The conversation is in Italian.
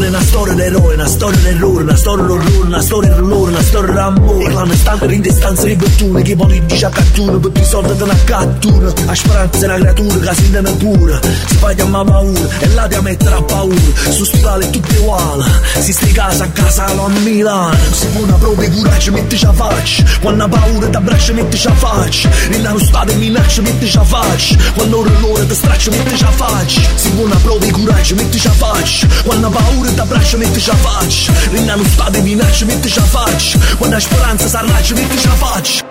È una storia d'eroe, una storia d'errore, una storia d'orrore, una storia d'orrore, una storia d'amore. Clandestante in distanza di bottone, che poi dice a cattura, per i soldi te la cattura. A speranza è una creatura che si intende pure, si fa chiamare paura, e là ti mettere a paura. Su spirale è tutto uguale, si stai casa a casa a Milano. Se vuoi una prova di coraggio, mettici a faccia. Quando ha paura ti abbraccia, mettici a faccia. Stato e minaccia, mettici a faccia. Quando ora l'ora ti straccia, mettici a faccia. Se vuoi una prova di coraggio, mettici a faccia. Quando ha paura ti abbraccia, mettici a faccia. Rinna lo stato e minaccia, mettici a faccia. Quando ha